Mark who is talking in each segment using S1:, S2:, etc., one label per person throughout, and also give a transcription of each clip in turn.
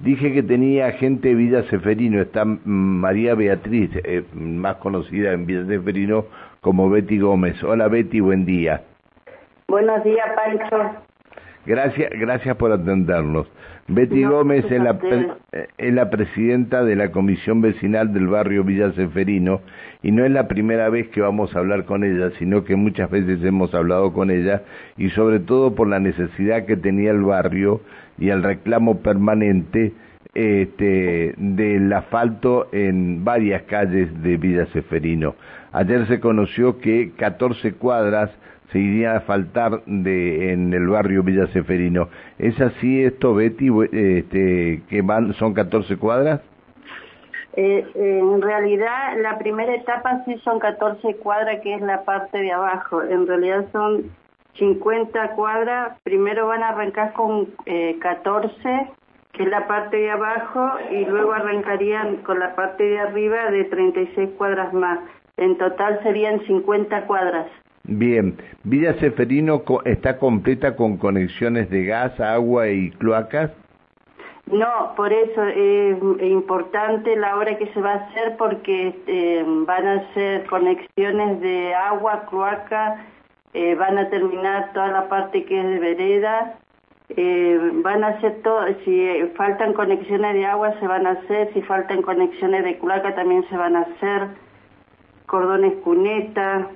S1: Dije que tenía gente de Villa Seferino, está María Beatriz, eh, más conocida en Villa Seferino como Betty Gómez. Hola Betty, buen día.
S2: Buenos días, Pancho.
S1: Gracias, gracias por atendernos. Betty Gómez es la, eh, es la presidenta de la Comisión Vecinal del barrio Villa Seferino y no es la primera vez que vamos a hablar con ella, sino que muchas veces hemos hablado con ella y sobre todo por la necesidad que tenía el barrio y el reclamo permanente este, del asfalto en varias calles de Villa Seferino. Ayer se conoció que 14 cuadras se irían a asfaltar de, en el barrio Villa Seferino. ¿Es así esto, Betty, este, que van, son 14 cuadras?
S2: Eh, en realidad, la primera etapa sí son 14 cuadras, que es la parte de abajo. En realidad son 50 cuadras, primero van a arrancar con eh, 14, que es la parte de abajo, y luego arrancarían con la parte de arriba de 36 cuadras más. En total serían 50 cuadras.
S1: Bien, Villa Seferino está completa con conexiones de gas, agua y cloacas.
S2: No, por eso es importante la hora que se va a hacer porque eh, van a ser conexiones de agua, cloaca, eh, van a terminar toda la parte que es de vereda, eh, van a hacer todo, si faltan conexiones de agua se van a hacer, si faltan conexiones de cloaca también se van a hacer, cordones cuneta.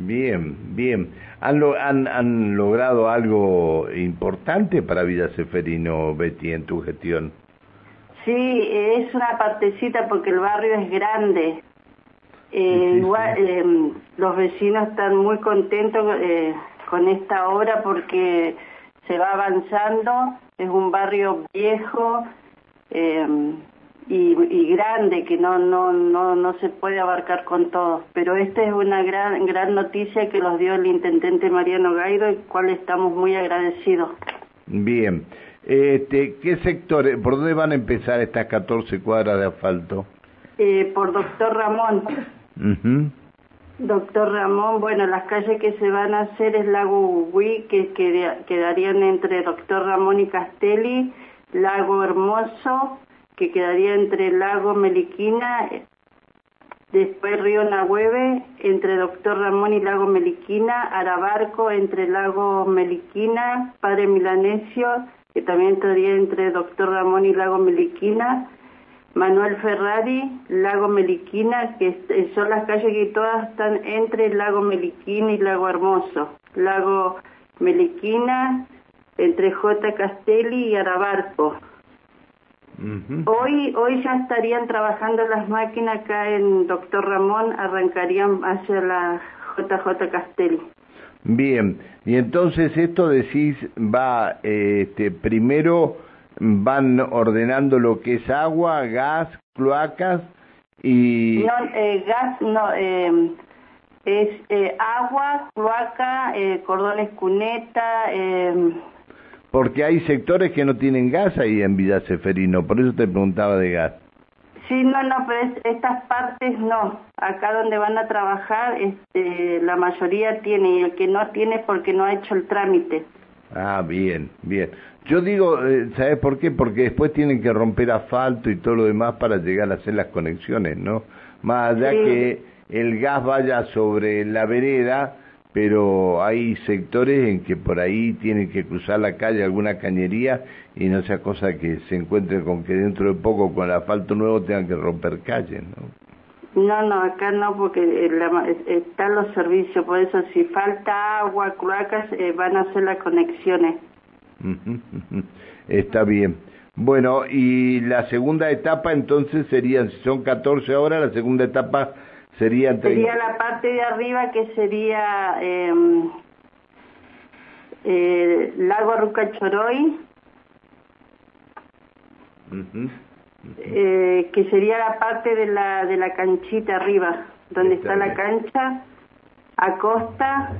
S1: Bien, bien. ¿Han, han, han logrado algo importante para Villa Seferino, Betty, en tu gestión?
S2: Sí, es una partecita porque el barrio es grande. Eh, igual, eh, los vecinos están muy contentos eh, con esta obra porque se va avanzando, es un barrio viejo eh, y, y, grande que no, no, no, no se puede abarcar con todo. Pero esta es una gran, gran noticia que nos dio el intendente Mariano Gairo, el cual estamos muy agradecidos.
S1: Bien. Este, ¿Qué sectores, por dónde van a empezar estas 14 cuadras de asfalto?
S2: Eh, por Doctor Ramón. Doctor Ramón, bueno, las calles que se van a hacer es Lago Uguí, que, quedarían entre Doctor Ramón y Castelli, Lago Hermoso, que quedaría entre Lago Meliquina, después Río Nahueve, entre Doctor Ramón y Lago Meliquina, Arabarco, entre Lago Meliquina, Padre Milanesio, que también estaría entre Doctor Ramón y Lago Meliquina, Manuel Ferrari, Lago Meliquina, que eh, son las calles que todas están entre Lago Meliquina y Lago Hermoso. Lago Meliquina, entre J. Castelli y Arabarco. Hoy, hoy ya estarían trabajando las máquinas acá en Doctor Ramón, arrancarían hacia la JJ Castelli.
S1: Bien, y entonces esto decís va este, primero van ordenando lo que es agua, gas, cloacas y...
S2: No, eh, gas no, eh, es agua, cloaca, eh, cordones cuneta.
S1: Porque hay sectores que no tienen gas ahí en Villa Seferino, por eso te preguntaba de gas.
S2: Sí, no, no, pero estas partes no. Acá donde van a trabajar, este, la mayoría tiene y el que no tiene es porque no ha hecho el trámite.
S1: Ah, bien, bien. Yo digo, eh, ¿sabes por qué? Porque después tienen que romper asfalto y todo lo demás para llegar a hacer las conexiones, ¿no? Más allá que el gas vaya sobre la vereda, pero hay sectores en que por ahí tienen que cruzar la calle alguna cañería y no sea cosa que se encuentren con que dentro de poco con el asfalto nuevo tengan que romper calles, ¿no?
S2: No, no, acá no, porque están los servicios, por eso si falta agua, cloacas, eh, van a hacer las conexiones.
S1: Está bien. Bueno, y la segunda etapa entonces sería, si son 14 horas, la segunda etapa sería...
S2: Sería la parte de arriba que sería em, eh, Lago Rucachoroy, eh, que sería la parte de la, de la canchita arriba, donde está, la cancha, Acosta,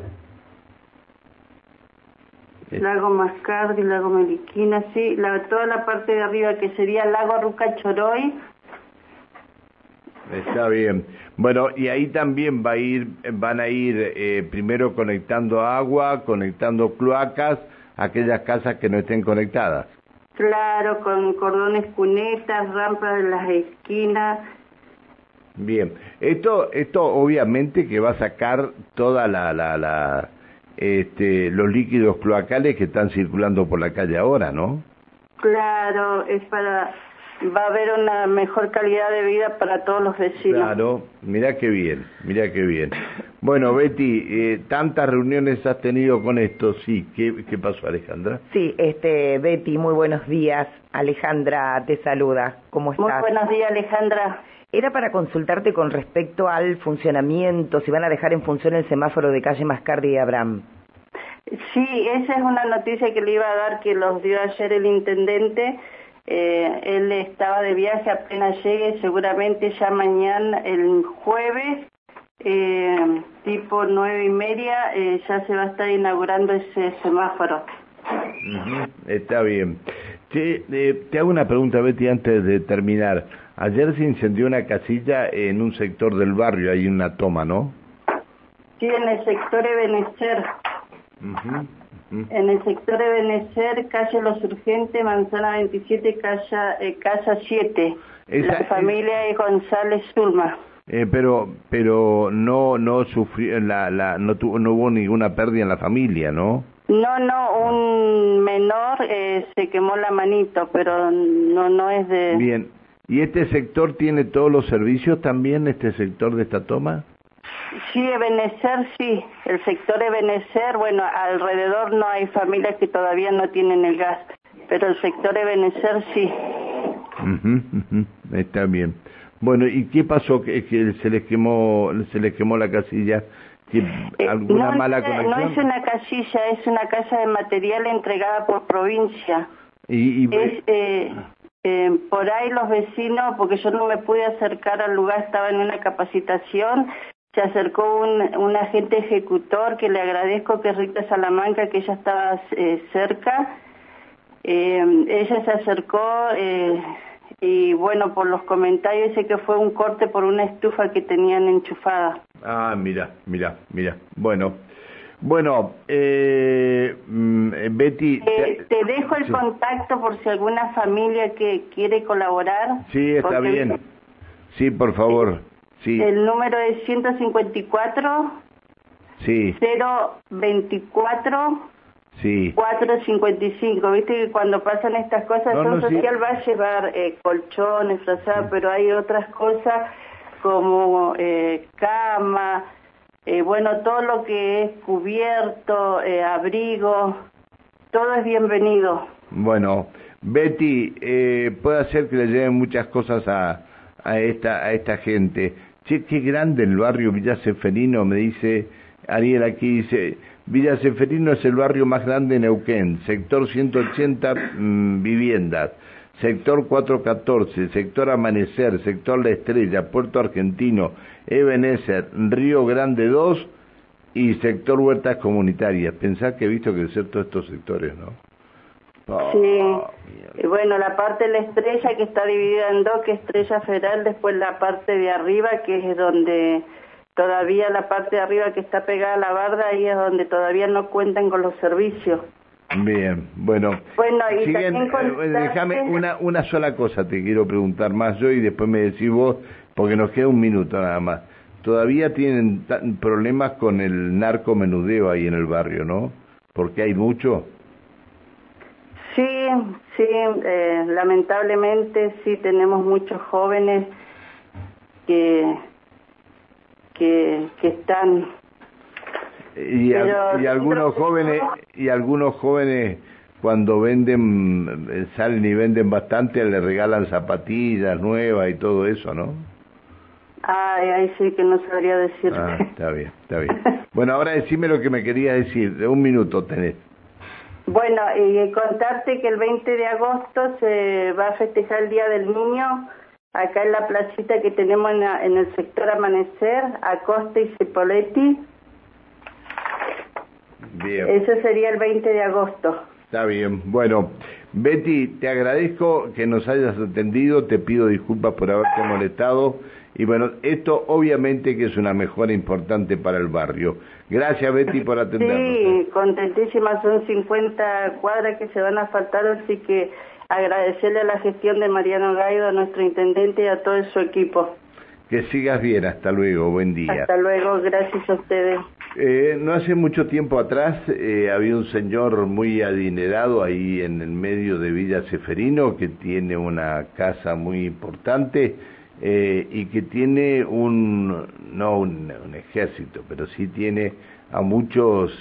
S2: Lago Mascardi, Lago Meliquina, sí, la, toda la parte de arriba que sería Lago Rucachoroy.
S1: Está bien. Bueno, y ahí también va a ir, van a ir eh, primero conectando agua, conectando cloacas, aquellas casas que no estén conectadas.
S2: Claro, con cordones cunetas, rampas de las esquinas.
S1: Bien, esto, esto obviamente que va a sacar toda la, la, la, este, los líquidos cloacales que están circulando por la calle ahora, ¿no?
S2: Claro, es para va a haber una mejor calidad de vida para todos los vecinos.
S1: Claro, mira qué bien, mira qué bien. Bueno, Betty, eh, tantas reuniones has tenido con esto, sí. ¿Qué, ¿Qué pasó, Alejandra?
S3: Sí, este, Betty, muy buenos días. Alejandra te saluda. ¿Cómo estás?
S2: Muy buenos días, Alejandra.
S3: Era para consultarte con respecto al funcionamiento, si van a dejar en función el semáforo de calle Mascardi y Abraham.
S2: Sí, esa es una noticia que le iba a dar que los dio ayer el intendente eh, él estaba de viaje, apenas llegue, seguramente ya mañana, el jueves, eh, tipo nueve y media, eh, ya se va a estar inaugurando ese semáforo.
S1: Está bien. Te, te hago una pregunta, Betty, antes de terminar. Ayer se incendió una casilla en un sector del barrio, hay una toma, ¿no?
S2: Sí, en el sector de Benecer. En el sector de Benecer, calle Los Urgentes, Manzana 27, casa, eh, casa 7. la familia de González Zulma.
S1: Eh, pero pero no no sufrió la, la no tuvo no hubo ninguna pérdida en la familia, ¿no?
S2: No, no, un menor eh, se quemó la manito, pero no no es de
S1: Bien. ¿Y este sector tiene todos los servicios también este sector de esta toma?
S2: Sí, Ebenecer, sí. El sector Ebenecer, bueno, alrededor no hay familias que todavía no tienen el gas, pero el sector Ebenecer sí.
S1: Está bien. Bueno, ¿y qué pasó que, se les quemó se les quemó la casilla?
S2: Eh, ¿Alguna mala conexión? No es una casilla, es una casa de material entregada por provincia.
S1: Y,
S2: Es, eh, eh, por ahí los vecinos, porque yo no me pude acercar al lugar, estaba en una capacitación, se acercó un, un, agente ejecutor que le agradezco que Rita Salamanca, que ella estaba eh, cerca, eh, ella se acercó eh, y bueno, por los comentarios dice que fue un corte por una estufa que tenían enchufada.
S1: Ah, mira, mira, mira. Bueno, bueno, eh, mm, Betty...
S2: Te, te, dejo el contacto por si alguna familia que quiere colaborar.
S1: Sí, está bien. Sí, por favor.
S2: El número es 154
S1: sí.
S2: 024
S1: sí.
S2: 455. Viste que cuando pasan estas cosas, no, social va a llevar eh, colchones, pero hay otras cosas como eh, cama, eh, bueno, todo lo que es cubierto, eh, abrigo, todo es bienvenido.
S1: Bueno, Betty, eh, puede ser que le lleven muchas cosas a, a esta a esta gente. Che, qué grande el barrio Villa Seferino, me dice Ariel aquí, dice, Villa Seferino es el barrio más grande de Neuquén, sector 180 mm, viviendas, sector 414, sector Amanecer, sector La Estrella, Puerto Argentino, Ebenezer, Río Grande 2 y sector Huertas Comunitarias. Pensá que he visto crecer todos estos sectores, ¿no?
S2: Sí, y bueno, la parte de la estrella que está dividida en dos, que es estrella federal, después la parte de arriba, que es donde todavía la parte de arriba que está pegada a la barda, ahí es donde todavía no cuentan con los servicios.
S1: Bien, bueno.
S2: Bueno, y
S1: también eh, déjame una, una sola cosa, te quiero preguntar más yo y después me decís vos, porque nos queda un minuto nada más. Todavía tienen problemas con el narcomenudeo ahí en el barrio, ¿no? Porque hay mucho.
S2: Sí, sí, eh, lamentablemente sí tenemos muchos jóvenes que, que, que están...
S1: Y, y algunos jóvenes, y algunos jóvenes cuando venden, eh, salen y venden bastante, le regalan zapatillas nuevas y todo eso, ¿no?
S2: Ay, ahí sí que no sabría decir.
S1: Ah, está bien, está bien. bueno, ahora decime lo que me quería decir, de un minuto tenés.
S2: Bueno, y contarte que el 20 de agosto se va a festejar el Día del Niño acá en la placita que tenemos en, el sector Amanecer, Acosta y Cipoletti.
S1: Bien.
S2: Eso sería el 20 de agosto.
S1: Está bien. Bueno, Betty, te agradezco que nos hayas atendido, te pido disculpas por haberte molestado y bueno, esto obviamente que es una mejora importante para el barrio. Gracias Betty por atendernos.
S2: Sí, contentísima, son 50 cuadras que se van a faltar, así que agradecerle a la gestión de Mariano Gaido, a nuestro intendente y a todo su equipo.
S1: Que sigas bien, hasta luego, buen día.
S2: Hasta luego, gracias a ustedes.
S1: Eh, no hace mucho tiempo atrás eh, había un señor muy adinerado ahí en el medio de Villa Seferino que tiene una casa muy importante eh, y que tiene un, no un, un, ejército, pero sí tiene a muchos,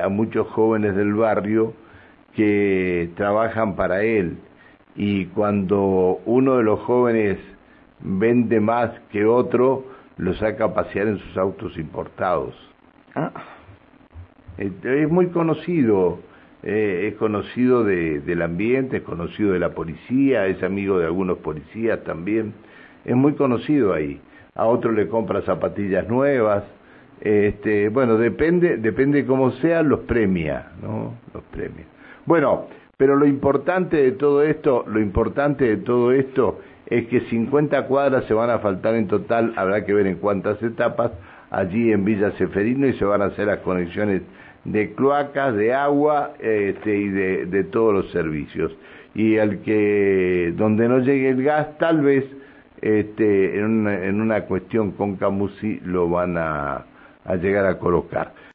S1: a muchos jóvenes del barrio que trabajan para él y cuando uno de los jóvenes vende más que otro, lo saca a pasear en sus autos importados. Ah. Es muy conocido, eh, es conocido de, del ambiente, es conocido de la policía, es amigo de algunos policías también, es muy conocido ahí. A otro le compra zapatillas nuevas, este, bueno, depende, depende cómo sea, los premia, ¿no? Los premia. Bueno, pero lo importante de todo esto, lo importante de todo esto es que 50 cuadras se van a faltar en total, habrá que ver en cuántas etapas, allí en Villa Seferino y se van a hacer las conexiones de cloacas, de agua este, y de, de, todos los servicios. Y al que donde no llegue el gas, tal vez este, en, una, en una cuestión con Camusi lo van a, a llegar a colocar.